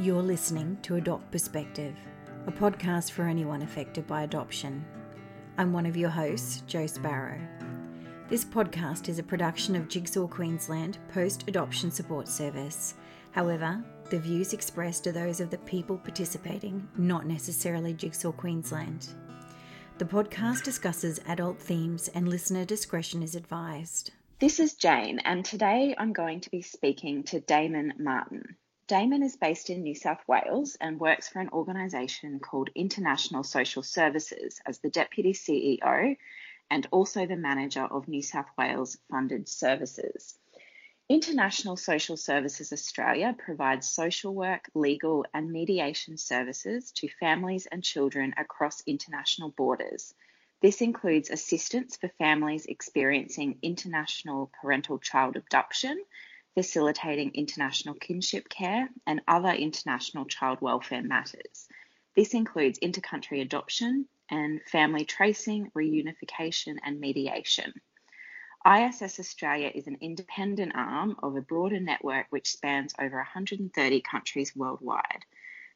You're listening to Adopt Perspective, a podcast for anyone affected by adoption. I'm one of your hosts, Jo Sparrow. This podcast is a production of Jigsaw Queensland Post Adoption Support Service. However, the views expressed are those of the people participating, not necessarily Jigsaw Queensland. The podcast discusses adult themes and listener discretion is advised. This is Jane, and today I'm going to be speaking to Damon Martin. Damon is based in New South Wales and works for an organisation called International Social Services as the Deputy CEO and also the manager of New South Wales Funded Services. International Social Services Australia provides social work, legal, and mediation services to families and children across international borders. This includes assistance for families experiencing international parental child abduction facilitating international kinship care and other international child welfare matters. This includes intercountry adoption and family tracing, reunification, and mediation. ISS Australia is an independent arm of a broader network which spans over 130 countries worldwide.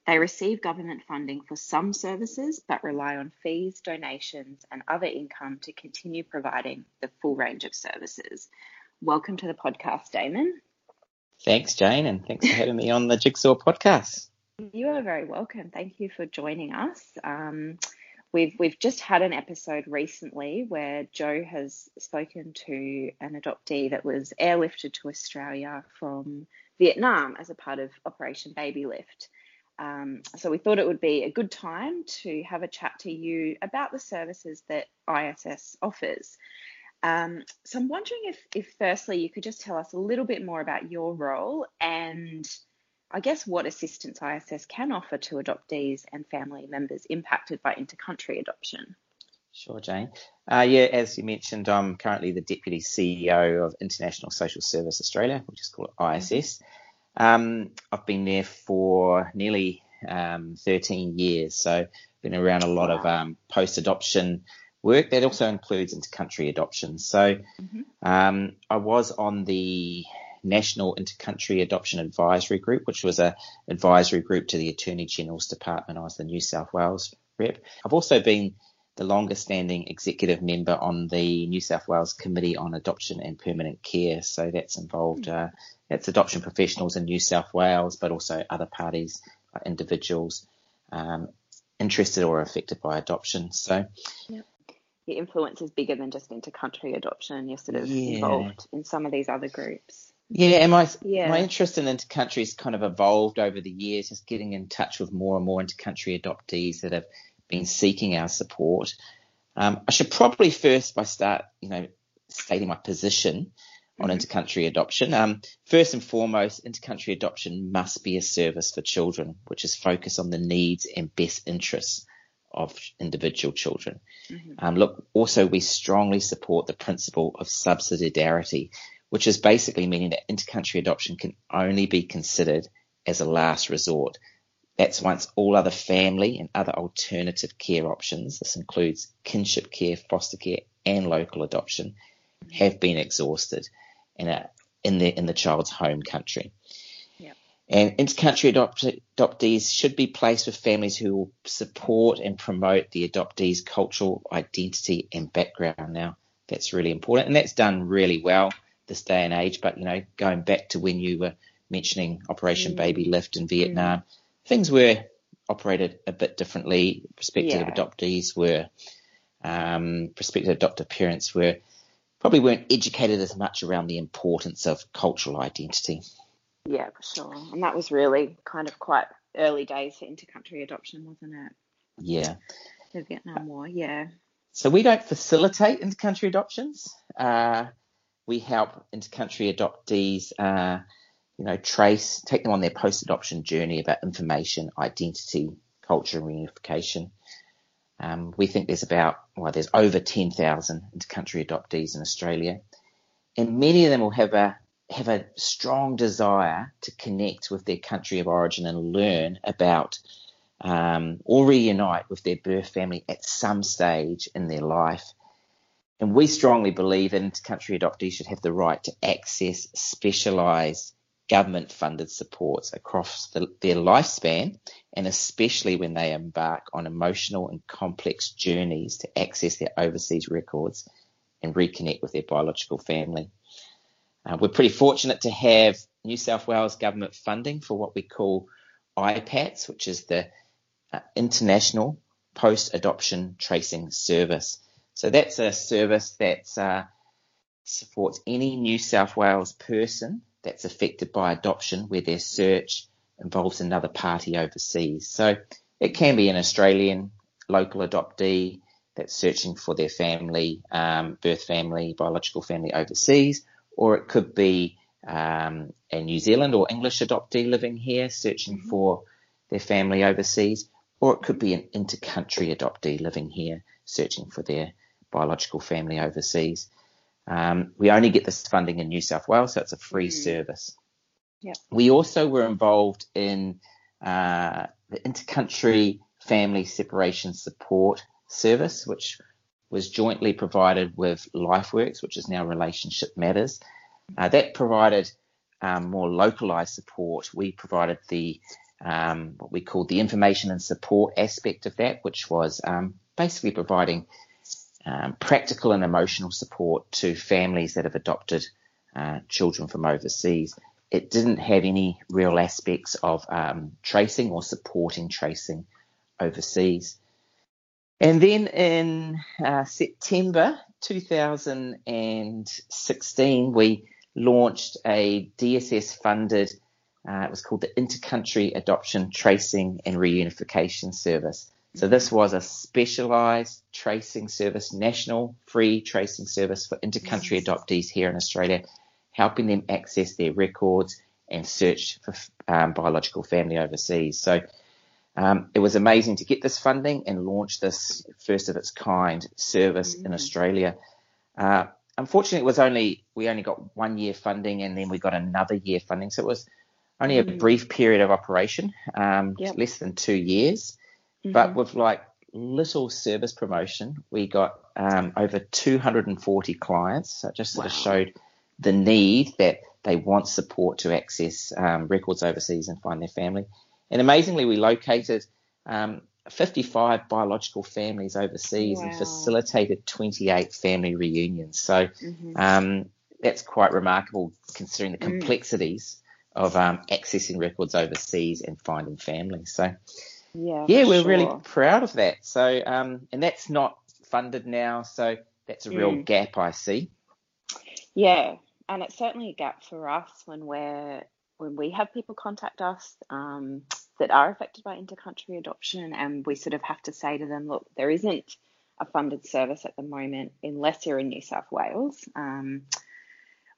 They receive government funding for some services but rely on fees, donations, and other income to continue providing the full range of services. Welcome to the podcast, Damon. Thanks, Jane, and thanks for having me on the Jigsaw podcast. You are very welcome. Thank you for joining us. Um, we've we've just had an episode recently where Joe has spoken to an adoptee that was airlifted to Australia from Vietnam as a part of Operation Baby Lift. Um, so we thought it would be a good time to have a chat to you about the services that ISS offers. Um, so I'm wondering if, if firstly you could just tell us a little bit more about your role and I guess what assistance ISS can offer to adoptees and family members impacted by intercountry adoption. Sure, Jane. Uh, yeah, as you mentioned, I'm currently the Deputy CEO of International Social Service Australia, which is called ISS. Um, I've been there for nearly um, 13 years, so been around a lot wow. of um, post-adoption work. That also includes intercountry adoption. So mm-hmm. um, I was on the National Intercountry Adoption Advisory Group, which was a advisory group to the Attorney General's Department. I was the New South Wales rep. I've also been the longest standing executive member on the New South Wales Committee on Adoption and Permanent Care. So that's involved, uh, that's adoption professionals in New South Wales, but also other parties, uh, individuals um, interested or affected by adoption. So yep your influence is bigger than just inter-country adoption. You're sort of yeah. involved in some of these other groups. Yeah, and my yeah. my interest in inter-country has kind of evolved over the years, just getting in touch with more and more inter-country adoptees that have been seeking our support. Um, I should probably first by start, you know, stating my position on mm-hmm. inter-country adoption. Um, first and foremost, inter-country adoption must be a service for children, which is focused on the needs and best interests of individual children. Mm-hmm. Um, look, also we strongly support the principle of subsidiarity, which is basically meaning that intercountry adoption can only be considered as a last resort. That's once all other family and other alternative care options, this includes kinship care, foster care, and local adoption, have been exhausted in, a, in, the, in the child's home country. And inter-country adopt- adoptees should be placed with families who will support and promote the adoptee's cultural identity and background. Now, that's really important, and that's done really well this day and age. But you know, going back to when you were mentioning Operation mm. Baby Lift in Vietnam, mm. things were operated a bit differently. Prospective yeah. adoptees were, um, prospective adoptive parents were probably weren't educated as much around the importance of cultural identity. Yeah, for sure. And that was really kind of quite early days for intercountry adoption, wasn't it? Yeah. The Vietnam War, yeah. So we don't facilitate intercountry adoptions. Uh, we help inter-country adoptees, uh, you know, trace, take them on their post-adoption journey about information, identity, culture, and reunification. Um, we think there's about, well, there's over 10,000 inter-country adoptees in Australia, and many of them will have a have a strong desire to connect with their country of origin and learn about um, or reunite with their birth family at some stage in their life. And we strongly believe that country adoptees should have the right to access specialised government funded supports across the, their lifespan, and especially when they embark on emotional and complex journeys to access their overseas records and reconnect with their biological family. Uh, we're pretty fortunate to have New South Wales government funding for what we call IPATS, which is the uh, International Post Adoption Tracing Service. So that's a service that uh, supports any New South Wales person that's affected by adoption where their search involves another party overseas. So it can be an Australian local adoptee that's searching for their family, um, birth family, biological family overseas, or it could be um, a New Zealand or English adoptee living here searching mm-hmm. for their family overseas, or it could be an inter-country adoptee living here searching for their biological family overseas. Um, we only get this funding in New South Wales, so it's a free mm. service. Yep. We also were involved in uh, the intercountry family separation support service, which was jointly provided with LifeWorks, which is now Relationship Matters. Uh, that provided um, more localized support. We provided the um, what we called the information and support aspect of that, which was um, basically providing um, practical and emotional support to families that have adopted uh, children from overseas. It didn't have any real aspects of um, tracing or supporting tracing overseas. And then in uh, September 2016, we launched a DSS funded, uh, it was called the Intercountry Adoption Tracing and Reunification Service. So this was a specialised tracing service, national free tracing service for intercountry adoptees here in Australia, helping them access their records and search for um, biological family overseas. So um, it was amazing to get this funding and launch this first of its kind service mm-hmm. in Australia. Uh, unfortunately, it was only we only got one year funding and then we got another year funding, so it was only a mm-hmm. brief period of operation, um, yep. less than two years. Mm-hmm. But with like little service promotion, we got um, over 240 clients. So it just sort wow. of showed the need that they want support to access um, records overseas and find their family. And amazingly, we located um, 55 biological families overseas wow. and facilitated 28 family reunions. So mm-hmm. Um, that's quite remarkable considering the mm. complexities mm. of um, accessing records overseas and finding families. So yeah, yeah, we're sure. really proud of that. So, um, and that's not funded now, so that's a real mm. gap I see. Yeah, and it's certainly a gap for us when we're when we have people contact us um, that are affected by intercountry adoption, and we sort of have to say to them, look, there isn't a funded service at the moment unless you're in New South Wales. Um,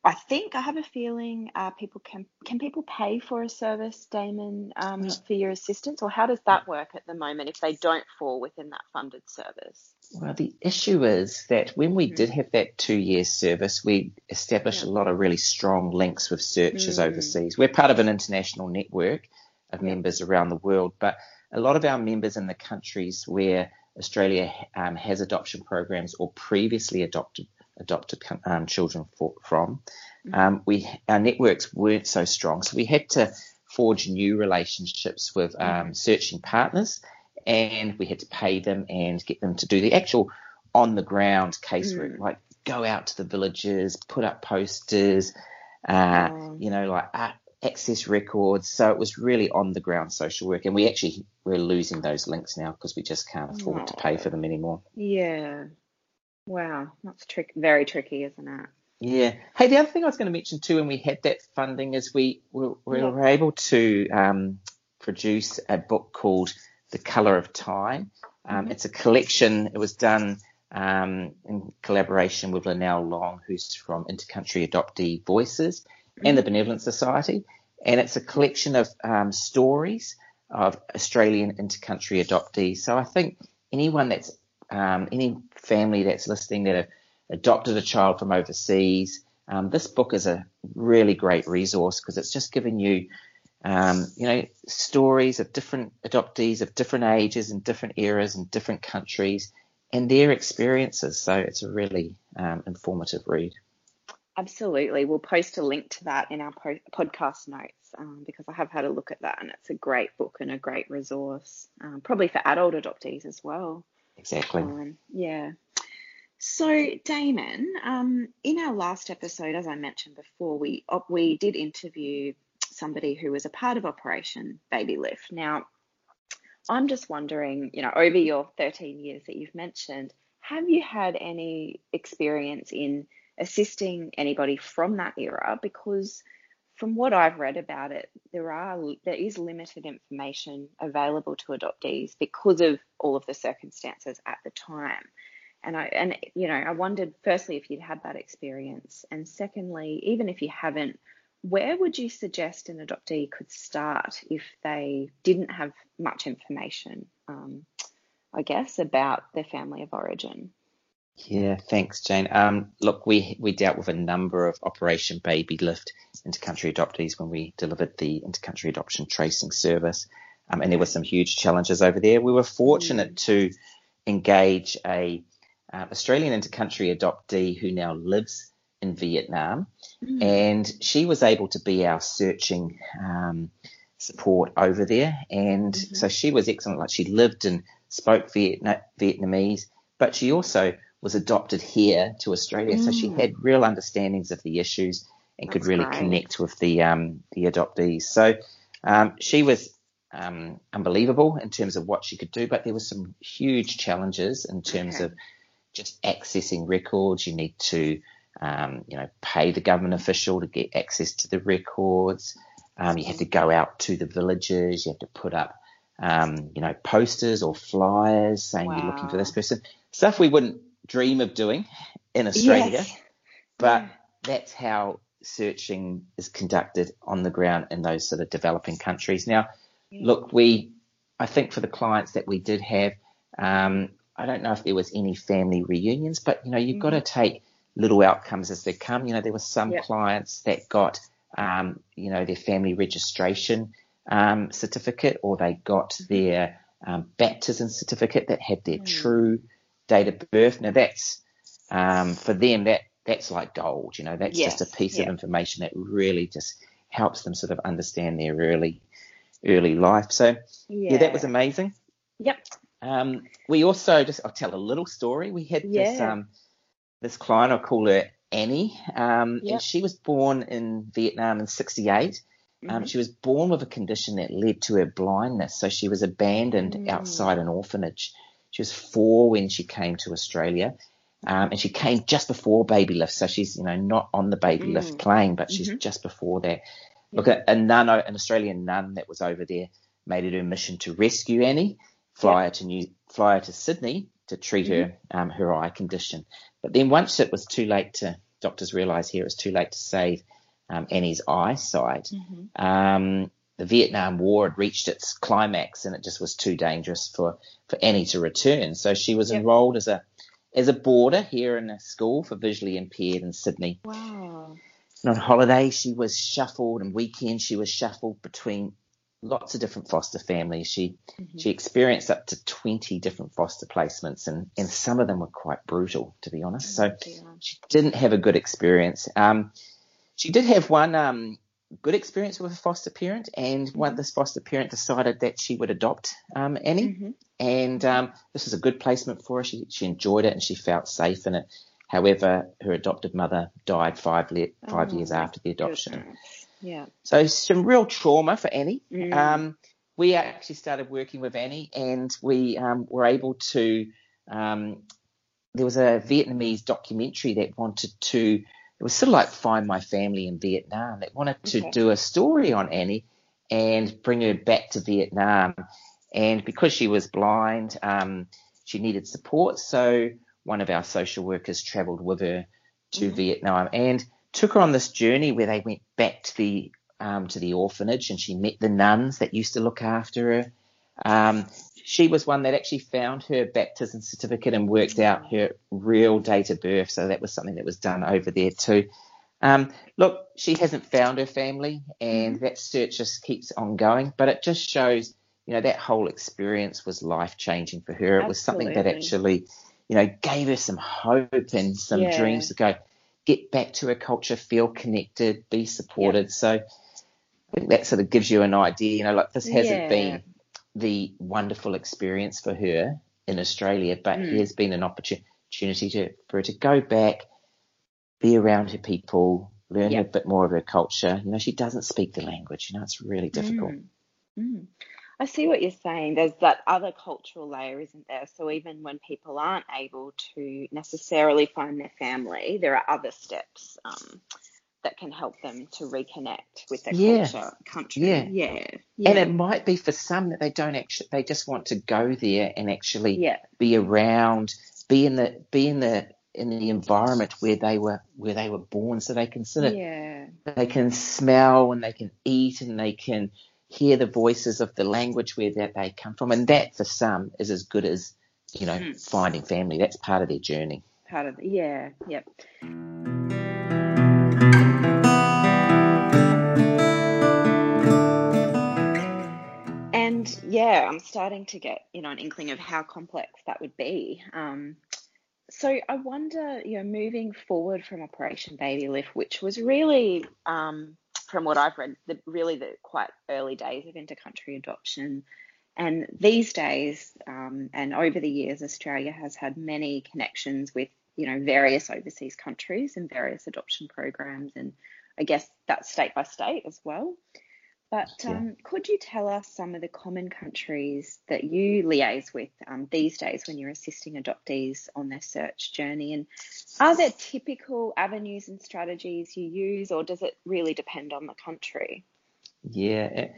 I think I have a feeling uh, people can can people pay for a service, Damon, um, for your assistance, or how does that work at the moment if they don't fall within that funded service? Well, the issue is that when we mm. did have that two year service, we established yeah. a lot of really strong links with searchers mm. overseas. We're part of an international network of members around the world, but a lot of our members in the countries where Australia um, has adoption programs or previously adopted adopted um, children for, from. Mm-hmm. Um, we our networks weren't so strong, so we had to forge new relationships with um, mm-hmm. searching partners, and we had to pay them and get them to do the actual on the ground casework, mm. like go out to the villages, put up posters, uh, oh. you know, like uh, access records. So it was really on the ground social work, and we actually we're losing those links now because we just can't afford oh. to pay for them anymore. Yeah, Wow, that's trick very tricky, isn't it? Yeah. Hey, the other thing I was going to mention too, when we had that funding, is we were, we yeah. were able to um, produce a book called The Colour of Time. Um, mm-hmm. It's a collection. It was done um, in collaboration with Lynelle Long, who's from Intercountry Adoptee Voices and the Benevolent Society. And it's a collection of um, stories of Australian intercountry adoptees. So I think anyone that's, um, any family that's listening that have adopted a child from overseas, um, this book is a really great resource because it's just giving you, um, you know, stories of different adoptees of different ages and different eras and different countries and their experiences. So it's a really um, informative read. Absolutely. We'll post a link to that in our po- podcast notes um, because I have had a look at that and it's a great book and a great resource, um, probably for adult adoptees as well. Exactly. Um, yeah. So, Damon, um, in our last episode, as I mentioned before, we we did interview somebody who was a part of Operation Baby Lift. Now, I'm just wondering, you know, over your 13 years that you've mentioned, have you had any experience in assisting anybody from that era? Because from what I've read about it, there are there is limited information available to adoptees because of all of the circumstances at the time. And I and you know, I wondered firstly if you'd had that experience, and secondly, even if you haven't, where would you suggest an adoptee could start if they didn't have much information, um, I guess, about their family of origin? Yeah, thanks, Jane. Um, look, we we dealt with a number of Operation Baby Lift intercountry adoptees when we delivered the intercountry adoption tracing service, um, and there were some huge challenges over there. We were fortunate mm. to engage a uh, Australian intercountry adoptee who now lives in Vietnam, mm. and she was able to be our searching um, support over there. And mm-hmm. so she was excellent. Like she lived and spoke Vietna- Vietnamese, but she also was adopted here to Australia, mm. so she mm. had real understandings of the issues and That's could really great. connect with the um, the adoptees. So um, she was um, unbelievable in terms of what she could do, but there were some huge challenges in terms okay. of just accessing records. You need to um, you know, pay the government official to get access to the records. Um, you have to go out to the villages. You have to put up, um, you know, posters or flyers saying wow. you're looking for this person. Stuff we wouldn't dream of doing in Australia, yes. but yeah. that's how searching is conducted on the ground in those sort of developing countries. Now, yeah. look, we, I think for the clients that we did have, um, I don't know if there was any family reunions, but you know, you've mm-hmm. got to take little outcomes as they come. You know, there were some yep. clients that got, um, you know, their family registration um, certificate or they got mm-hmm. their um, baptism certificate that had their mm. true date of birth. Now that's um, for them that that's like gold. You know, that's yes. just a piece yep. of information that really just helps them sort of understand their early early life. So yeah, yeah that was amazing. Yep. Um, we also just I'll tell a little story. We had yeah. this um, this client, I'll call her Annie, um, yep. and she was born in Vietnam in '68. Um, mm-hmm. she was born with a condition that led to her blindness, so she was abandoned mm. outside an orphanage. She was four when she came to Australia, um, and she came just before baby lift, so she's you know not on the baby mm. lift plane, but she's mm-hmm. just before that. Look, at a nun, an Australian nun that was over there, made it her mission to rescue Annie, fly yep. her to New, fly her to Sydney to treat mm-hmm. her um, her eye condition. But then once it was too late to, doctors realised here it was too late to save um, Annie's eyesight. Mm-hmm. The Vietnam War had reached its climax and it just was too dangerous for, for Annie to return. So she was yep. enrolled as a as a boarder here in a school for visually impaired in Sydney. Wow. And on holiday, she was shuffled, and weekend she was shuffled between lots of different foster families. She mm-hmm. she experienced up to 20 different foster placements, and, and some of them were quite brutal, to be honest. Oh, so she didn't have a good experience. Um, she did have one um, good experience with a foster parent, and one this foster parent decided that she would adopt um, Annie, mm-hmm. and um, this was a good placement for her. She she enjoyed it and she felt safe in it. However, her adopted mother died five, le- five oh, years after the adoption. Goodness. Yeah. So some real trauma for Annie. Mm. Um, we actually started working with Annie, and we um, were able to. Um, there was a Vietnamese documentary that wanted to. It was sort of like Find My Family in Vietnam. That wanted to okay. do a story on Annie and bring her back to Vietnam. And because she was blind, um, she needed support. So one of our social workers travelled with her to mm-hmm. Vietnam and took her on this journey where they went back to the um, to the orphanage and she met the nuns that used to look after her. Um, she was one that actually found her baptism certificate and worked out her real date of birth. So that was something that was done over there too. Um, look, she hasn't found her family, and mm-hmm. that search just keeps on going. But it just shows, you know, that whole experience was life changing for her. It was something that actually, you know, gave her some hope and some yeah. dreams to go get back to her culture, feel connected, be supported. So I think that sort of gives you an idea. You know, like this hasn't yeah. been the wonderful experience for her in Australia, but mm. here's been an opportunity to, for her to go back be around her people, learn yep. a bit more of her culture. You know, she doesn't speak the language. You know, it's really difficult. Mm. Mm. I see what you're saying. There's that other cultural layer, isn't there? So even when people aren't able to necessarily find their family, there are other steps um, that can help them to reconnect with their yeah. culture, country. Yeah. yeah. yeah, And it might be for some that they don't actually, they just want to go there and actually yeah. be around, be in the, be in the in the environment where they were where they were born so they can sort of yeah. they can smell and they can eat and they can hear the voices of the language where that they come from and that for some is as good as you know mm. finding family that's part of their journey part of the, yeah yep yeah i'm starting to get you know an inkling of how complex that would be um, so I wonder, you know, moving forward from Operation Baby Lift, which was really, um, from what I've read, the, really the quite early days of intercountry adoption. And these days, um, and over the years, Australia has had many connections with, you know, various overseas countries and various adoption programs, and I guess that's state by state as well. But um, could you tell us some of the common countries that you liaise with um, these days when you're assisting adoptees on their search journey? And are there typical avenues and strategies you use, or does it really depend on the country? Yeah.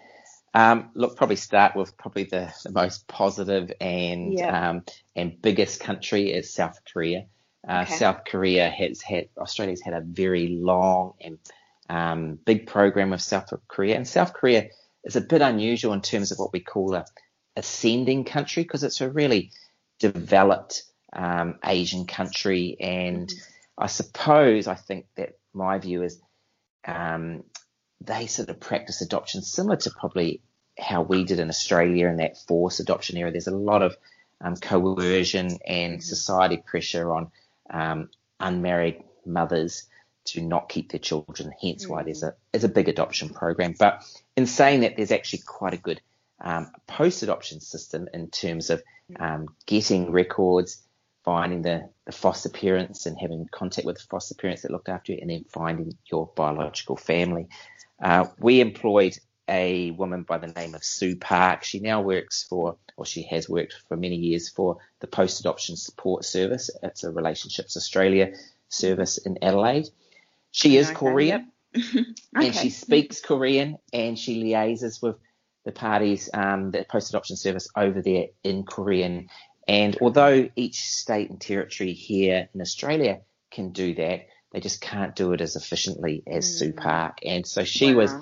Um, look, probably start with probably the, the most positive and yeah. um, and biggest country is South Korea. Uh, okay. South Korea has had Australia's had a very long and um, big program of South Korea. And South Korea is a bit unusual in terms of what we call a ascending country because it's a really developed um, Asian country. And mm-hmm. I suppose I think that my view is um, they sort of practice adoption similar to probably how we did in Australia in that forced adoption era. There's a lot of um, coercion and society pressure on um, unmarried mothers to not keep their children. Hence mm-hmm. why there's a there's a big adoption program. But in saying that, there's actually quite a good um, post adoption system in terms of um, getting records, finding the, the, foster parents and having contact with the foster parents that looked after you, and then finding your biological family. Uh, we employed a woman by the name of Sue Park. She now works for, or she has worked for many years for the Post Adoption Support Service. It's a Relationships Australia service in Adelaide. She is okay. Korean okay. and she speaks Korean and she liaises with the parties, um, the post adoption service over there in Korean. And although each state and territory here in Australia can do that, they just can't do it as efficiently as mm. Sue Park. And so she wow. was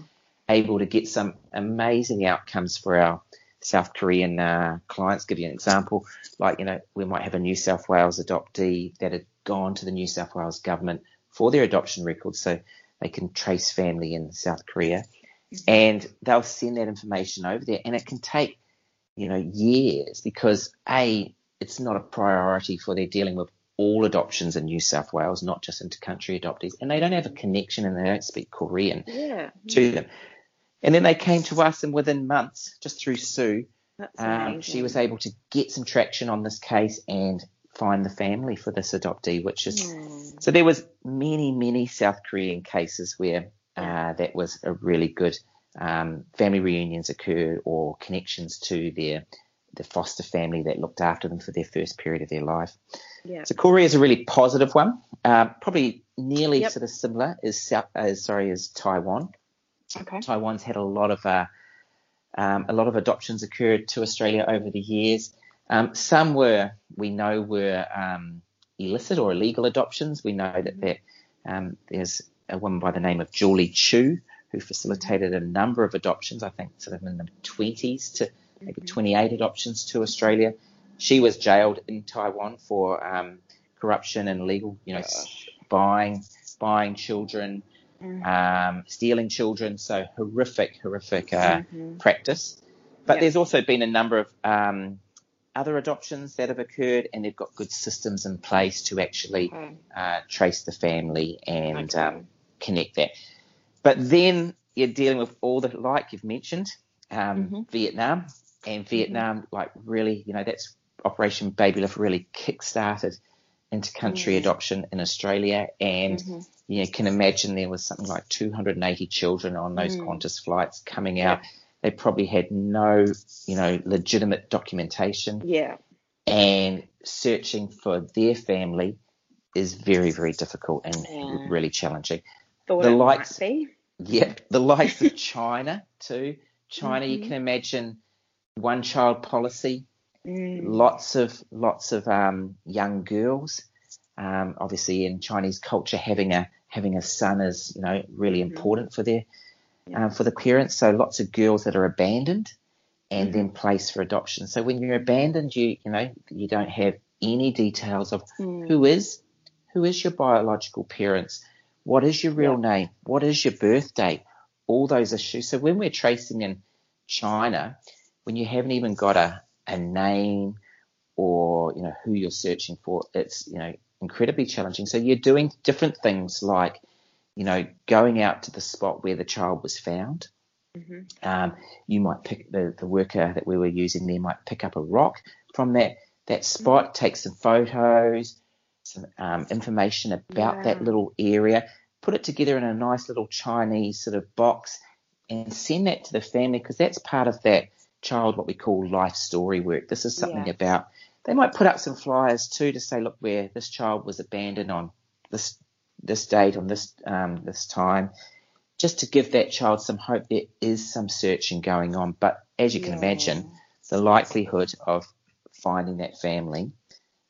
able to get some amazing outcomes for our South Korean uh, clients. Give you an example, like you know, we might have a New South Wales adoptee that had gone to the New South Wales government for their adoption records so they can trace family in South Korea. Mm-hmm. And they'll send that information over there. And it can take, you know, years because A, it's not a priority for their dealing with all adoptions in New South Wales, not just inter-country adoptees. And they don't have a connection and they don't speak Korean yeah. to them. And then they came to us, and within months, just through Sue, um, she was able to get some traction on this case and find the family for this adoptee, which is mm. so there was many many South Korean cases where uh, that was a really good um, family reunions occurred or connections to their the foster family that looked after them for their first period of their life. Yeah. So Korea is a really positive one, uh, probably nearly yep. sort of similar is South, as sorry as Taiwan. Okay. Taiwan's had a lot of uh, um, a lot of adoptions occurred to Australia over the years. Um, some were, we know, were um, illicit or illegal adoptions. We know that there, um, there's a woman by the name of Julie Chu who facilitated a number of adoptions, I think sort of in the 20s to maybe mm-hmm. 28 adoptions to Australia. She was jailed in Taiwan for um, corruption and illegal, you know, Gosh. buying buying children, mm-hmm. um, stealing children. So horrific, horrific uh, mm-hmm. practice. But yep. there's also been a number of um, other adoptions that have occurred, and they've got good systems in place to actually okay. uh, trace the family and okay. um, connect that. But then you're dealing with all the like you've mentioned, um, mm-hmm. Vietnam, and Vietnam, mm-hmm. like really, you know, that's Operation Baby Lift really kick-started intercountry mm-hmm. adoption in Australia, and mm-hmm. you can imagine there was something like 280 children on those mm. Qantas flights coming out. Yeah they probably had no, you know, legitimate documentation. Yeah. And searching for their family is very, very difficult and yeah. really challenging. Thought the likes, yeah, the likes of China too. China, mm-hmm. you can imagine one child policy, mm. lots of lots of um, young girls. Um, obviously, in Chinese culture, having a having a son is you know really mm-hmm. important for their um, for the parents. So lots of girls that are abandoned and mm-hmm. then placed for adoption. So when you're abandoned, you you know you don't have any details of mm. who is who is your biological parents, what is your real yeah. name, what is your birth date, all those issues. So when we're tracing in China, when you haven't even got a a name or you know who you're searching for, it's you know incredibly challenging. So you're doing different things like you know, going out to the spot where the child was found. Mm-hmm. Um, you might pick the, the worker that we were using there might pick up a rock from that that spot, mm-hmm. take some photos, some um, information about yeah. that little area, put it together in a nice little Chinese sort of box, and send that to the family because that's part of that child what we call life story work. This is something yes. about. They might put up some flyers too to say, look, where this child was abandoned on this this date on this um, this time, just to give that child some hope. There is some searching going on, but as you can yeah. imagine, the likelihood of finding that family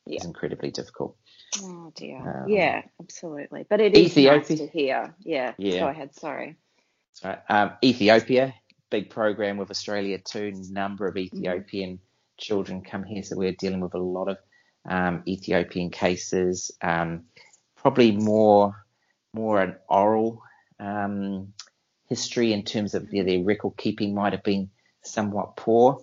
yeah. is incredibly difficult. Oh dear. Um, yeah, absolutely. But it is Ethiopia, nice to hear. Yeah. yeah. Go ahead. Sorry. Right. Um, Ethiopia, big program with Australia too. Number of mm-hmm. Ethiopian mm-hmm. children come here, so we're dealing with a lot of um, Ethiopian cases. Probably more more an oral um, history in terms of yeah, their record keeping might have been somewhat poor.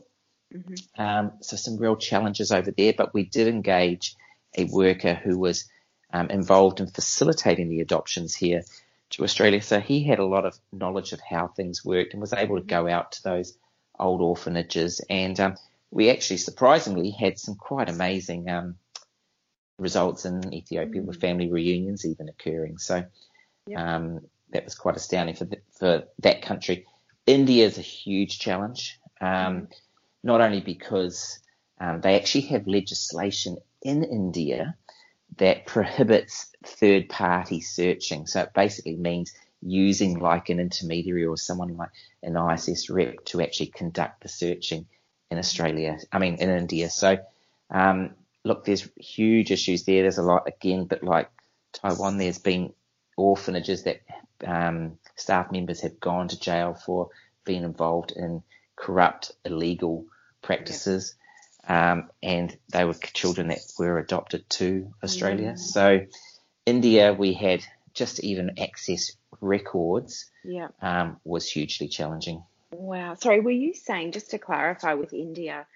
Mm-hmm. Um, so some real challenges over there, but we did engage a worker who was um, involved in facilitating the adoptions here to Australia. So he had a lot of knowledge of how things worked and was able to go out to those old orphanages. And um, we actually surprisingly had some quite amazing um, results in Ethiopia with mm. family reunions even occurring. So um, that was quite astounding for the, for that country. India is a huge challenge, um, mm. not only because um, they actually have legislation in India that prohibits third party searching. So it basically means using like an intermediary or someone like an ISS rep to actually conduct the searching in Australia, I mean in India. So um, look, there's huge issues there. There's a lot again, but like Taiwan, there's been orphanages that um, staff members have gone to jail for being involved in corrupt, illegal practices. Um, and they were children that were adopted to Australia. So, India, we had just even access records yeah. um, was hugely challenging. Wow. Sorry, were you saying, just to clarify with India,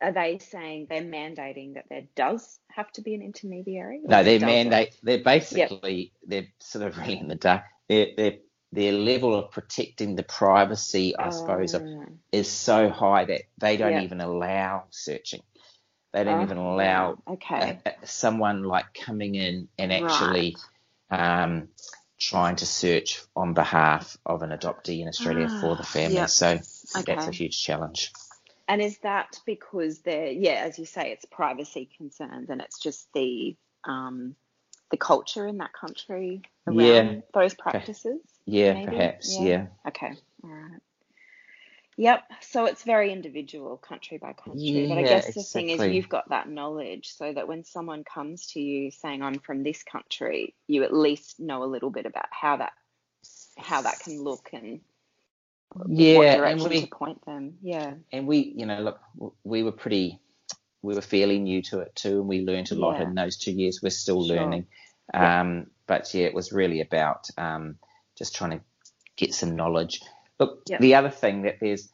are they saying they're mandating that there does have to be an intermediary? No, they're mandate. They're basically yep. they're sort of really in the dark. Their their their level of protecting the privacy, I oh. suppose, is so high that they don't yep. even allow searching. They don't oh, even allow okay. a, a, someone like coming in and actually right. um, trying to search on behalf of an adoptee in Australia for the family. Yep. So okay. that's a huge challenge. And is that because they're, yeah, as you say, it's privacy concerns and it's just the um, the culture in that country around yeah. those practices? Yeah, maybe? perhaps, yeah. yeah. Okay, all right. Yep. So it's very individual, country by country. Yeah, but I guess the exactly. thing is, you've got that knowledge so that when someone comes to you saying, I'm from this country, you at least know a little bit about how that how that can look and yeah, and we, to point them. Yeah. And we, you know, look, we were pretty, we were fairly new to it too, and we learned a lot yeah. in those two years. We're still sure. learning. Um, but yeah, it was really about um, just trying to get some knowledge. Look, yep. the other thing that there's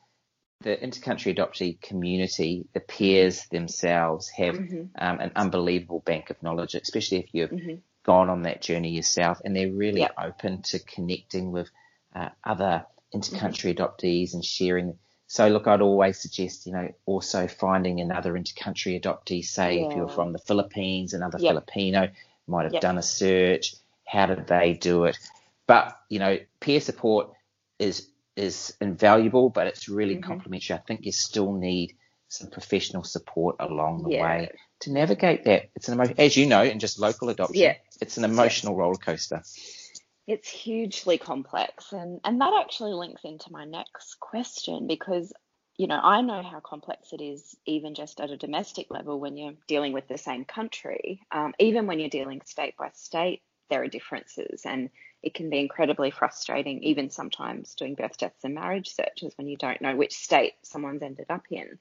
the intercountry adoptee community, the peers themselves have mm-hmm. um, an unbelievable bank of knowledge, especially if you've mm-hmm. gone on that journey yourself, and they're really open to connecting with uh, other intercountry mm-hmm. adoptees and sharing. So look, I'd always suggest, you know, also finding another intercountry adoptee, say yeah. if you're from the Philippines, another yep. Filipino might have yep. done a search. How did they do it? But, you know, peer support is is invaluable, but it's really mm-hmm. complementary. I think you still need some professional support along the yeah. way to navigate that. It's an emo- as you know, in just local adoption, yeah. it's an emotional yeah. roller coaster. It's hugely complex, and and that actually links into my next question because you know I know how complex it is, even just at a domestic level when you're dealing with the same country. Um, even when you're dealing state by state, there are differences, and it can be incredibly frustrating, even sometimes doing birth deaths and marriage searches when you don't know which state someone's ended up in.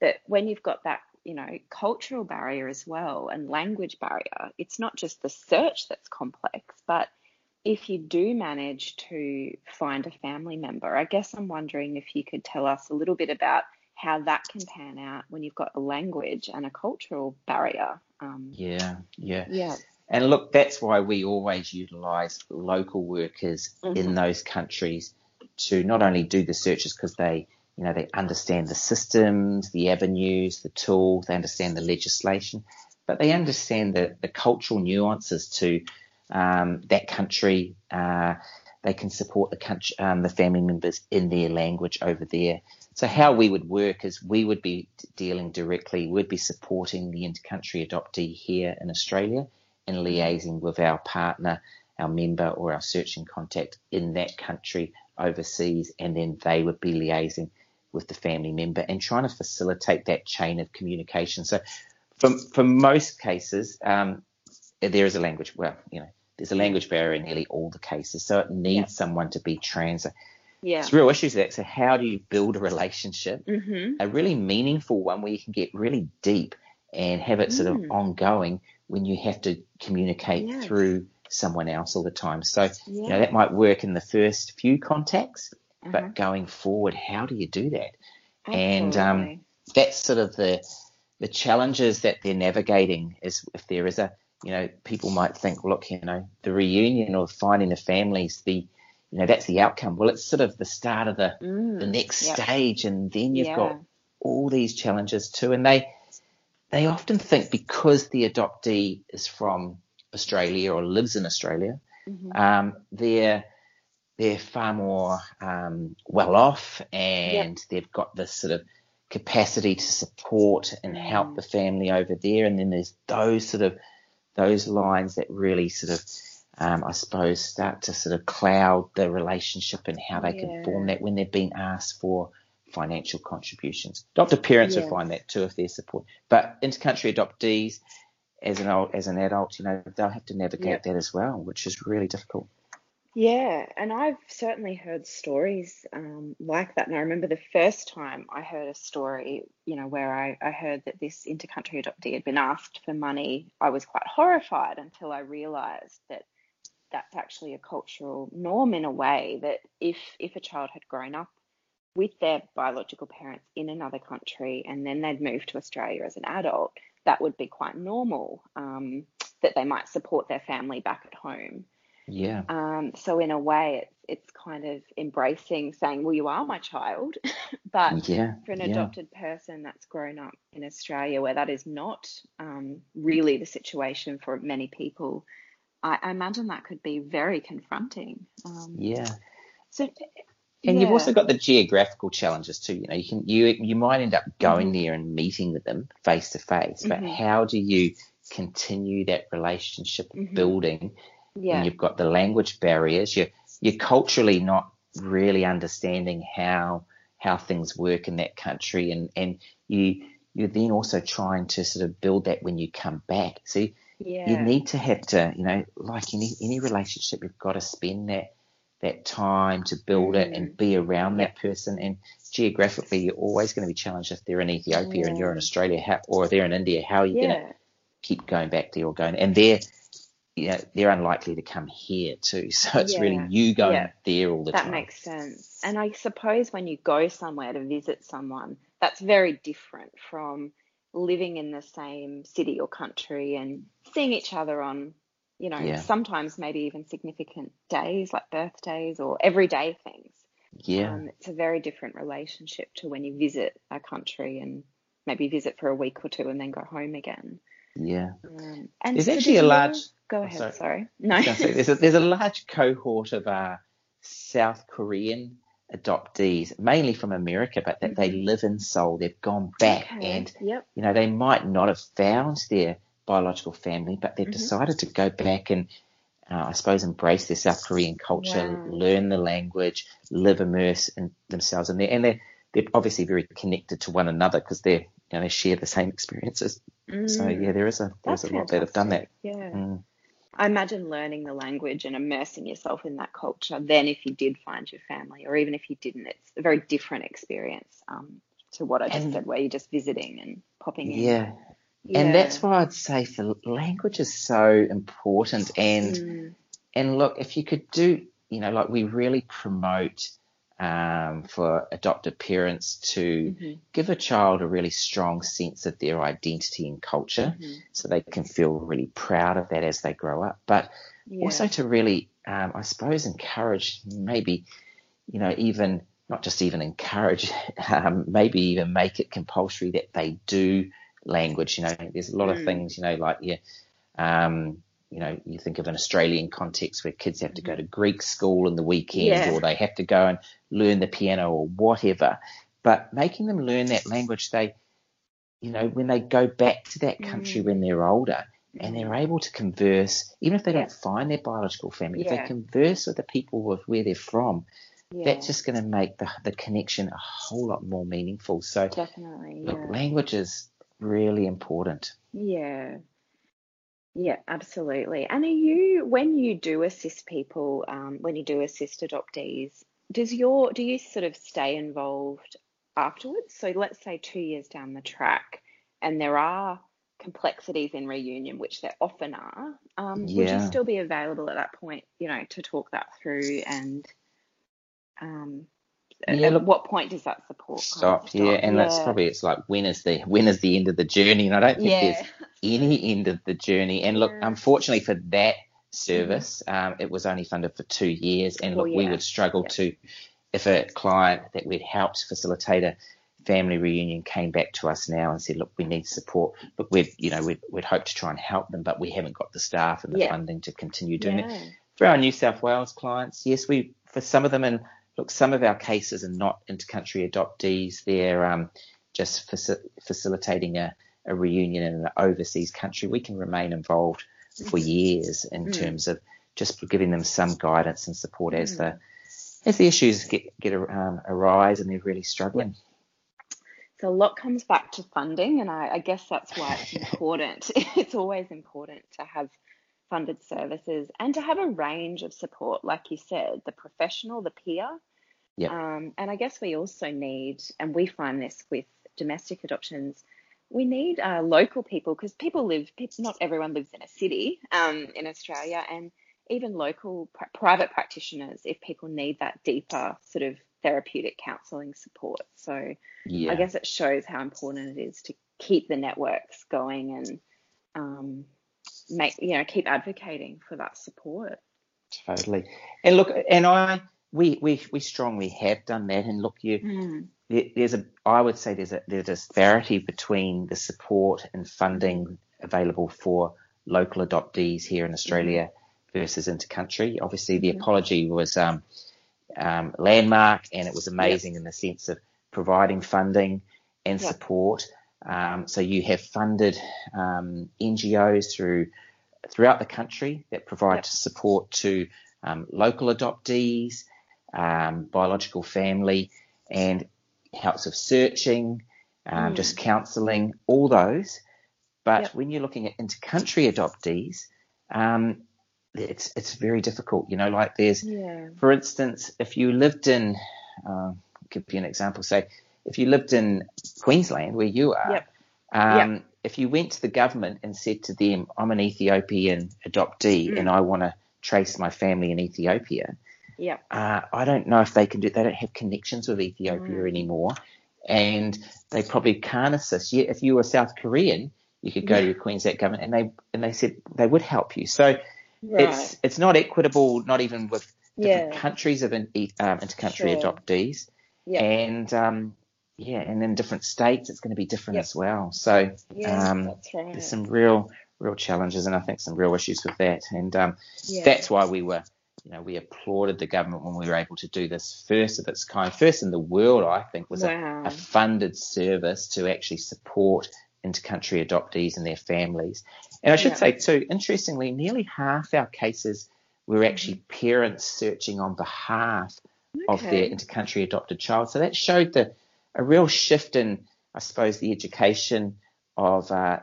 But when you've got that, you know, cultural barrier as well and language barrier, it's not just the search that's complex, but if you do manage to find a family member, I guess I'm wondering if you could tell us a little bit about how that can pan out when you've got a language and a cultural barrier. Um, yeah, yeah, yeah. And look, that's why we always utilise local workers mm-hmm. in those countries to not only do the searches because they, you know, they understand the systems, the avenues, the tools, they understand the legislation, but they understand the, the cultural nuances to um, that country. Uh, they can support the country, um, the family members in their language over there. So how we would work is we would be dealing directly, we'd be supporting the inter-country adoptee here in Australia and liaising with our partner, our member, or our searching contact in that country overseas, and then they would be liaising with the family member and trying to facilitate that chain of communication. So, for, for most cases, um, there is a language, well, you know, there's a language barrier in nearly all the cases, so it needs yeah. someone to be trans. Yeah. It's real issues there. So how do you build a relationship, mm-hmm. a really meaningful one where you can get really deep and have it sort mm. of ongoing when you have to communicate yes. through someone else all the time. So, yeah. you know, that might work in the first few contacts, uh-huh. but going forward, how do you do that? Absolutely. And um, that's sort of the the challenges that they're navigating is if there is a you know people might think look you know the reunion or finding the families the you know that's the outcome well it's sort of the start of the mm, the next yep. stage and then you've yeah. got all these challenges too and they they often think because the adoptee is from Australia or lives in Australia, mm-hmm. um, they're they're far more um, well off and yep. they've got this sort of capacity to support and help mm. the family over there. And then there's those sort of those lines that really sort of um, I suppose start to sort of cloud the relationship and how they yeah. can form that when they're being asked for financial contributions. Adoptive parents will find that too if they're support. But intercountry adoptees, as an old, as an adult, you know, they'll have to navigate yep. that as well, which is really difficult. Yeah, and I've certainly heard stories um, like that. And I remember the first time I heard a story, you know, where I, I heard that this intercountry adoptee had been asked for money. I was quite horrified until I realised that that's actually a cultural norm in a way that if if a child had grown up with their biological parents in another country and then they'd move to Australia as an adult, that would be quite normal um, that they might support their family back at home. Yeah. Um, so in a way, it's it's kind of embracing saying, "Well, you are my child," but yeah, for an adopted yeah. person that's grown up in Australia, where that is not um, really the situation for many people, I, I, imagine that could be very confronting. Um, yeah. So and yeah. you've also got the geographical challenges too. You know, you can you you might end up going mm-hmm. there and meeting with them face to face, but mm-hmm. how do you continue that relationship mm-hmm. building? Yeah. And you've got the language barriers. You're you're culturally not really understanding how how things work in that country, and and you you're then also trying to sort of build that when you come back. See, yeah. you need to have to, you know, like any any relationship, you've got to spend that that time to build mm. it and mm. be around that person. And geographically, you're always going to be challenged if they're in Ethiopia yeah. and you're in Australia, how, or they're in India. How are you yeah. going to keep going back there or going? And they're you know, they're unlikely to come here too. So it's yeah. really you going yeah. there all the that time. That makes sense. And I suppose when you go somewhere to visit someone, that's very different from living in the same city or country and seeing each other on, you know, yeah. sometimes maybe even significant days like birthdays or everyday things. Yeah. Um, it's a very different relationship to when you visit a country and maybe visit for a week or two and then go home again. Yeah. Um, and there's actually a large. Go ahead. Sorry. sorry. No. there's a, there's a large cohort of uh, South Korean adoptees, mainly from America, but that mm-hmm. they live in Seoul. They've gone back, okay. and yep. you know they might not have found their biological family, but they've mm-hmm. decided to go back and. Uh, I suppose embrace their South Korean culture, wow. learn the language, live immerse in themselves in there, and they're they're obviously very connected to one another because they're you know, they share the same experiences. Mm. So yeah, there is a there's That's a lot that have done that. Yeah. Mm. I imagine learning the language and immersing yourself in that culture. Then, if you did find your family, or even if you didn't, it's a very different experience um, to what I just and, said, where you're just visiting and popping in. Yeah. yeah. And that's why I'd say for language is so important. And mm. and look, if you could do, you know, like we really promote um, for adoptive parents to mm-hmm. give a child a really strong sense of their identity and culture mm-hmm. so they can feel really proud of that as they grow up. But yeah. also to really, um, I suppose, encourage maybe, you know, even not just even encourage, um, maybe even make it compulsory that they do language. You know, there's a lot mm. of things, you know, like, yeah, um, you know, you think of an Australian context where kids have to go to Greek school in the weekend yeah. or they have to go and learn the piano or whatever. But making them learn that language, they, you know, when they go back to that country mm. when they're older and they're able to converse, even if they yeah. don't find their biological family, yeah. if they converse with the people with where they're from, that's just going to make the, the connection a whole lot more meaningful. So, definitely, look, language is really important. Yeah, yeah, absolutely. And are you, when you do assist people, um, when you do assist adoptees, does your, do you sort of stay involved afterwards? So let's say two years down the track, and there are complexities in reunion, which there often are. Um, yeah. Would you still be available at that point, you know, to talk that through and um, yeah, at look, what point does that support stop? stop? Yeah, and yeah. that's probably it's like when is the when is the end of the journey? And I don't think yeah. there's any end of the journey. And look, unfortunately for that service, mm-hmm. um, it was only funded for two years, and look, we would struggle to if a client that we'd helped facilitate a family reunion came back to us now and said, look, we need support, but we'd, you know, we'd, we'd hope to try and help them, but we haven't got the staff and the funding to continue doing it. For our New South Wales clients, yes, we, for some of them, and look, some of our cases are not intercountry adoptees. They're um, just faci- facilitating a, a, reunion in an overseas country. We can remain involved for mm. years in mm. terms of just giving them some guidance and support as mm. the as the issues get get um, arise and they're really struggling. So a lot comes back to funding, and I, I guess that's why it's important. it's always important to have funded services and to have a range of support, like you said, the professional, the peer, Yep. Um, and I guess we also need, and we find this with domestic adoptions, we need uh, local people because people live, not everyone lives in a city um, in Australia, and even local pr- private practitioners if people need that deeper sort of therapeutic counselling support. So yeah. I guess it shows how important it is to keep the networks going and um, make you know keep advocating for that support. Totally. And look, and I we we we strongly have done that. And look, you mm. there's a I would say there's a there's a disparity between the support and funding available for local adoptees here in Australia versus intercountry. Obviously, the mm. apology was um, um, landmark, and it was amazing in the sense of providing funding and support. Um, so you have funded um, NGOs through throughout the country that provide yep. support to um, local adoptees um, biological family, and helps with searching, um, mm. just counselling, all those. But yep. when you're looking at inter-country adoptees, um, it's it's very difficult. You know, like there's, yeah. for instance, if you lived in, uh, give you an example. Say, if you lived in Queensland, where you are, yep. Um, yep. if you went to the government and said to them, "I'm an Ethiopian adoptee mm. and I want to trace my family in Ethiopia," yeah, uh, I don't know if they can do. They don't have connections with Ethiopia mm. anymore, and they probably can't assist. Yet, if you were South Korean, you could go yeah. to your Queensland government and they and they said they would help you. So right. it's it's not equitable, not even with different yeah. countries of in, um, intercountry sure. adoptees. Yeah. And um, yeah, and in different states, it's going to be different yep. as well. So yeah, um, right. there's some real, real challenges, and I think some real issues with that. And um, yeah. that's why we were, you know, we applauded the government when we were able to do this first of its kind, first in the world, I think, was wow. a, a, funded service to actually support intercountry adoptees and their families. And I should yeah. say too, interestingly, nearly half our cases were actually mm-hmm. parents searching on behalf okay. of their intercountry adopted child. So that showed the a real shift in, I suppose, the education of uh,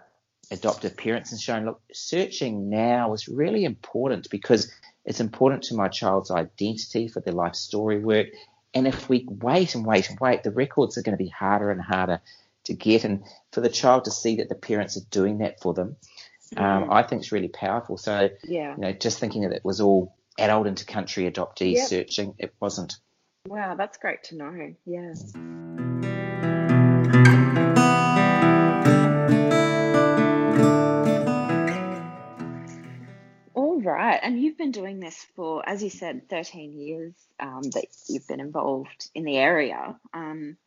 adoptive parents and showing, look, searching now is really important because it's important to my child's identity for their life story work. And if we wait and wait and wait, the records are going to be harder and harder to get. And for the child to see that the parents are doing that for them, um, mm. I think is really powerful. So, yeah. you know, just thinking that it was all adult intercountry adoptees yep. searching, it wasn't. Wow, that's great to know. Yeah. Right, and you've been doing this for, as you said, 13 years um, that you've been involved in the area. Um,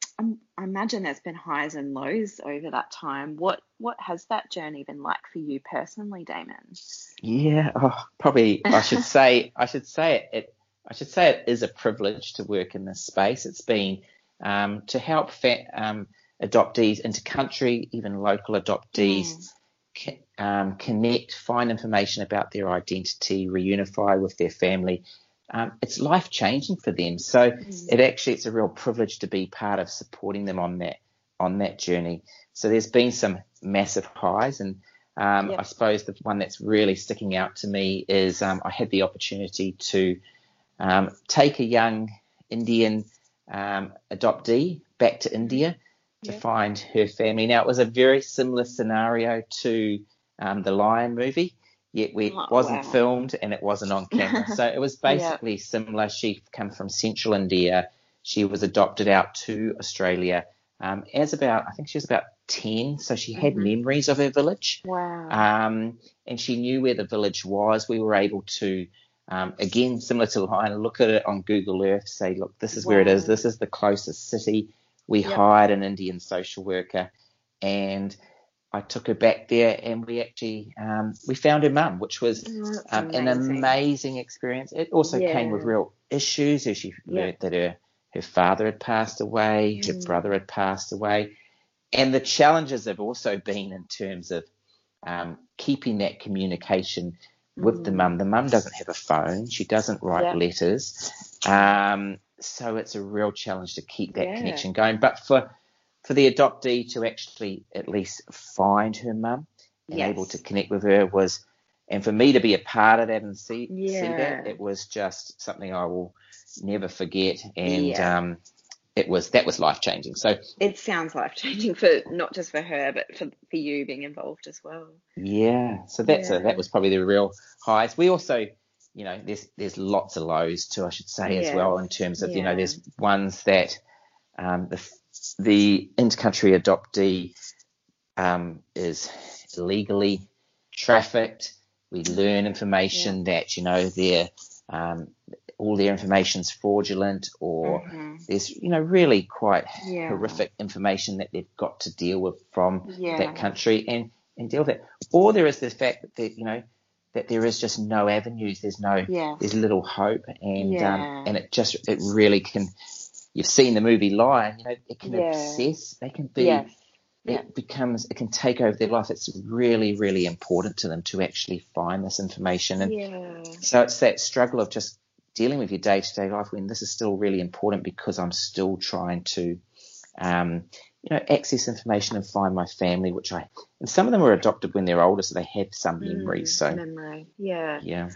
I imagine there's been highs and lows over that time. What what has that journey been like for you personally, Damon? Yeah, oh, probably I should say I should say it, it I should say it is a privilege to work in this space. It's been um, to help fa- um, adoptees intercountry, even local adoptees, mm. Um, connect, find information about their identity, reunify with their family. Um, it's life changing for them. So mm. it actually it's a real privilege to be part of supporting them on that on that journey. So there's been some massive highs, and um, yep. I suppose the one that's really sticking out to me is um, I had the opportunity to um, take a young Indian um, adoptee back to India to find her family. Now, it was a very similar scenario to um, the Lion movie, yet it oh, wasn't wow. filmed and it wasn't on camera. so it was basically similar. She came from central India. She was adopted out to Australia um, as about, I think she was about 10, so she had mm-hmm. memories of her village. Wow. Um, and she knew where the village was. We were able to um, again, similar to Lion, look at it on Google Earth, say, look, this is wow. where it is. This is the closest city. We yep. hired an Indian social worker, and I took her back there, and we actually um, we found her mum, which was um, an amazing experience. It also yeah. came with real issues as she learned that her her father had passed away, mm. her brother had passed away, and the challenges have also been in terms of um, keeping that communication with the mum. The mum doesn't have a phone. She doesn't write letters. Um, so it's a real challenge to keep that yeah. connection going. But for for the adoptee to actually at least find her mum and yes. able to connect with her was, and for me to be a part of that and see yeah. see that, it was just something I will never forget. And um, it was that was life changing. So it sounds life changing for not just for her, but for, for you being involved as well. Yeah. So that's yeah. a, that was probably the real highs. We also, you know, there's there's lots of lows too, I should say yeah. as well in terms of yeah. you know there's ones that um, the the intercountry adoptee um, is illegally trafficked. We learn information that you know they're um, all their information's fraudulent or mm-hmm. there's you know really quite yeah. horrific information that they've got to deal with from yeah. that country and and deal with it or there is the fact that you know that there is just no avenues. There's no yeah. there's little hope. And um, and it just it really can you've seen the movie Lion you know it can obsess. They can be yes. it becomes it can take over their life. It's really really important to them to actually find this information. And so it's that struggle of just dealing with your day to day life when this is still really important because I'm still trying to um, you know, access information and find my family, which I, and some of them were adopted when they're older, so they have some mm, memories. So memory, yeah, yeah.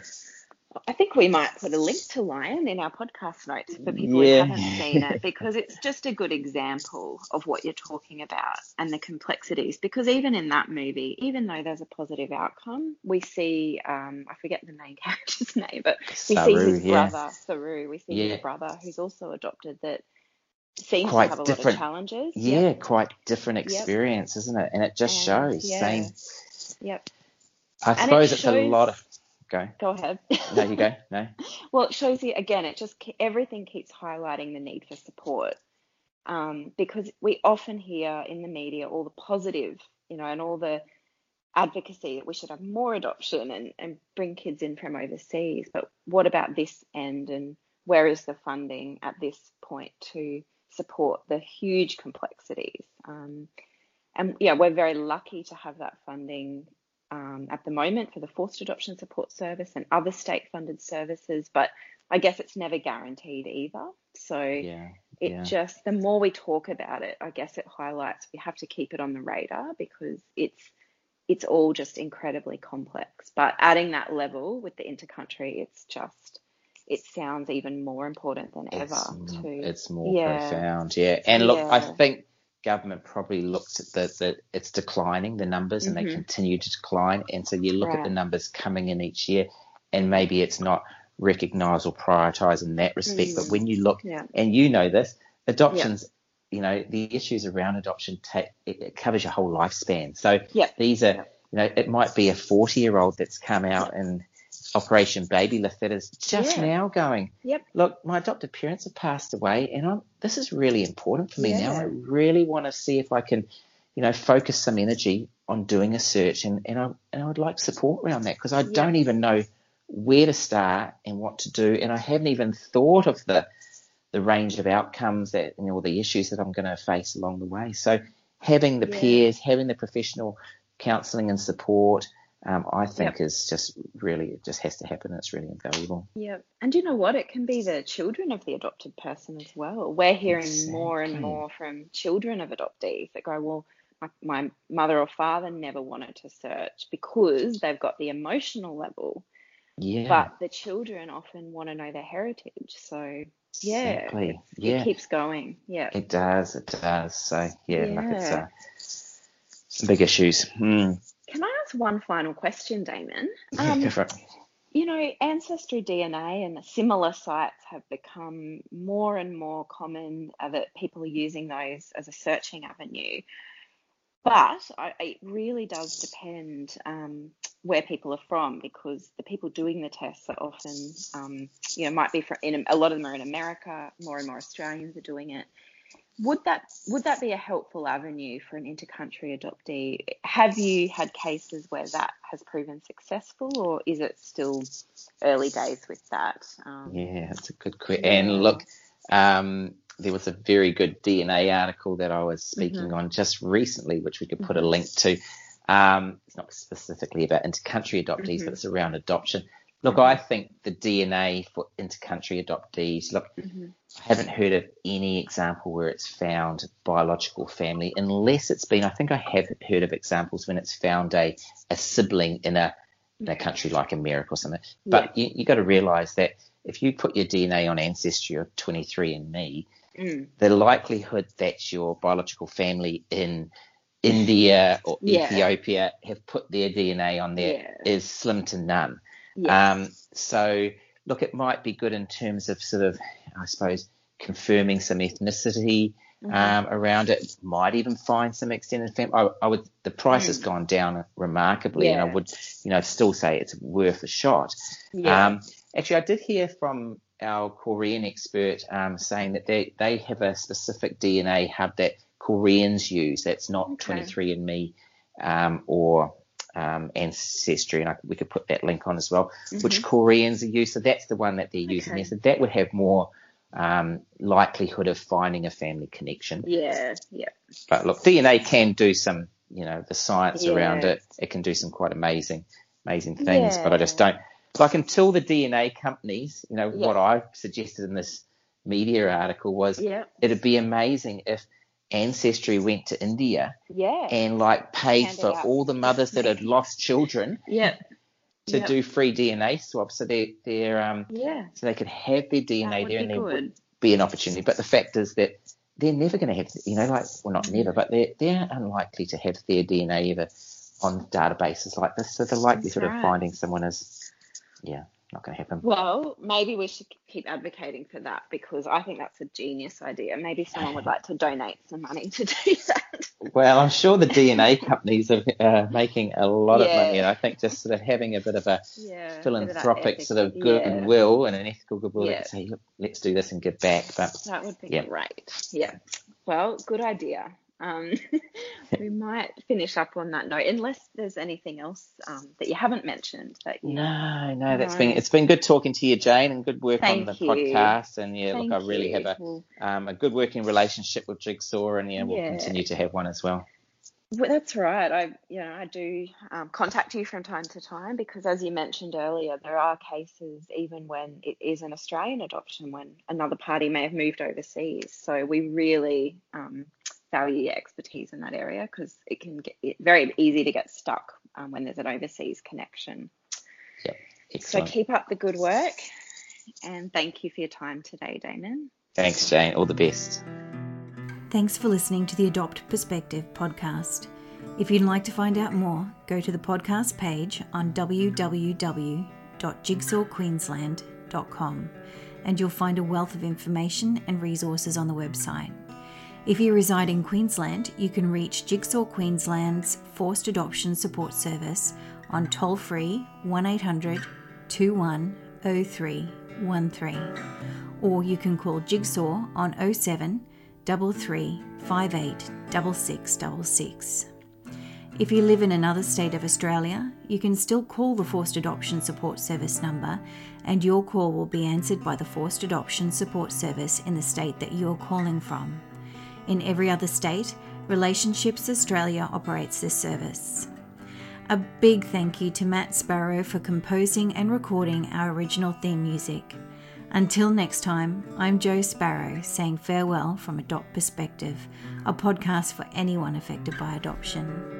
I think we might put a link to Lion in our podcast notes for people yeah. who haven't seen it because it's just a good example of what you're talking about and the complexities. Because even in that movie, even though there's a positive outcome, we see um, I forget the main character's name, but we Saroo, see his yeah. brother Saroo. We see yeah. his brother who's also adopted that seems quite to have a lot of challenges. Yeah, yep. quite different experience, yep. isn't it? And it just and, shows. Same. Yep. I and suppose it it's a lot of Go. Go ahead. there you go. No. well, it shows you again. It just everything keeps highlighting the need for support, um, because we often hear in the media all the positive, you know, and all the advocacy that we should have more adoption and, and bring kids in from overseas. But what about this end and where is the funding at this point to support the huge complexities? Um, and yeah, we're very lucky to have that funding um, at the moment for the forced adoption support service and other state funded services, but I guess it's never guaranteed either. So yeah, it yeah. just, the more we talk about it, I guess it highlights we have to keep it on the radar because it's, it's all just incredibly complex. But adding that level with the intercountry, it's just, it sounds even more important than ever. It's, to, it's more yeah. profound, yeah. And look, I think government probably looks at the, the it's declining the numbers and mm-hmm. they continue to decline and so you look right. at the numbers coming in each year and maybe it's not recognized or prioritized in that respect mm. but when you look yeah. and you know this adoptions yeah. you know the issues around adoption take it, it covers your whole lifespan so yeah. these are you know it might be a 40 year old that's come out and Operation Babylift that is just yeah. now going. Yep. Look, my adopted parents have passed away, and I'm, this is really important for me yeah. now. I really want to see if I can, you know, focus some energy on doing a search, and and I and I would like support around that because I yep. don't even know where to start and what to do, and I haven't even thought of the the range of outcomes that you know the issues that I'm going to face along the way. So having the yeah. peers, having the professional counselling and support um, I think yep. is just really it just has to happen. It's really invaluable. Yeah, and you know what? It can be the children of the adopted person as well. We're hearing exactly. more and more from children of adoptees that go, well, my, my mother or father never wanted to search because they've got the emotional level. Yeah. But the children often want to know their heritage. So yeah, exactly. yeah. it keeps going. Yeah. It does. It does. So yeah, yeah. like it's uh, some big issues. Mm. Can I ask one final question, Damon? Um, you know, ancestry DNA and similar sites have become more and more common uh, that people are using those as a searching avenue. But I, it really does depend um, where people are from because the people doing the tests are often, um, you know, might be from in a lot of them are in America. More and more Australians are doing it would that would that be a helpful avenue for an intercountry adoptee? Have you had cases where that has proven successful, or is it still early days with that? Um, yeah, that's a good question. And look, um, there was a very good DNA article that I was speaking mm-hmm. on just recently, which we could put mm-hmm. a link to. Um, it's not specifically about intercountry adoptees, mm-hmm. but it's around adoption. Look, I think the DNA for intercountry adoptees, look, mm-hmm. I haven't heard of any example where it's found biological family, unless it's been, I think I have heard of examples when it's found a, a sibling in a, in a country like America or something. But yeah. you, you got to realize that if you put your DNA on Ancestry or 23andMe, mm. the likelihood that your biological family in India or yeah. Ethiopia have put their DNA on there yeah. is slim to none. Um, so, look, it might be good in terms of sort of, I suppose, confirming some ethnicity mm-hmm. um, around it. Might even find some extended family. I, I would. The price mm. has gone down remarkably, yeah. and I would, you know, still say it's worth a shot. Yeah. Um, actually, I did hear from our Korean expert um, saying that they they have a specific DNA hub that Koreans use. That's not okay. 23andMe um, or um, ancestry, and I, we could put that link on as well, mm-hmm. which Koreans are used. So that's the one that they're using okay. there. So that would have more um, likelihood of finding a family connection. Yeah, yeah. But look, DNA can do some, you know, the science yeah. around it. It can do some quite amazing, amazing things. Yeah. But I just don't like until the DNA companies, you know, yeah. what I suggested in this media article was it'd be amazing if ancestry went to India yeah. and like paid for all the mothers that had lost children. Yeah. To do free DNA swaps, so they they're um Yeah. so they could have their DNA there, and there would be an opportunity. But the fact is that they're never going to have, you know, like well, not never, but they're they're unlikely to have their DNA ever on databases like this. So the likelihood right. of finding someone is, yeah, not going to happen. Well, maybe we should keep advocating for that because I think that's a genius idea. Maybe someone would like to donate some money to do that. Well, I'm sure the DNA companies are uh, making a lot of money, and I think just sort of having a bit of a Yeah. bit of philanthropic sort of goodwill and an ethical goodwill Yeah. to say, look, let's do this and give back. But Yeah, that would be Yeah. great. Yeah. Well, good idea. Um, we might finish up on that note, unless there's anything else um, that you haven't mentioned that you. no, no, that's No. been it's been good talking to you, Jane, and good work Thank on the you. podcast. And yeah, Thank look, I really you. have a um, a good working relationship with Jigsaw, and yeah, we'll Yeah. continue to have one as well. Well, that's right. I, you know, I do um, contact you from time to time because, as you mentioned earlier, there are cases even when it is an Australian adoption when another party may have moved overseas. So we really um, value your expertise in that area because it can get it, very easy to get stuck um, when there's an overseas connection. So Excellent. keep up the good work, and thank you for your time today, Damon. Thanks, Jane. All the best. Thanks for listening to the Adopt Perspective podcast. If you'd like to find out more, go to the podcast page on www.jigsawqueensland.com and you'll find a wealth of information and resources on the website. If you reside in Queensland, you can reach Jigsaw Queensland's Forced Adoption Support Service on toll free 1800 210313 or you can call Jigsaw on 07 33 58 6666. If you live in another state of Australia, you can still call the Forced Adoption Support Service number and your call will be answered by the Forced Adoption Support Service in the state that you're calling from. In every other state, Relationships Australia operates this service. A big thank you to Matt Sparrow for composing and recording our original theme music. Until next time, I'm Joe Sparrow saying farewell from Adopt Perspective, a podcast for anyone affected by adoption.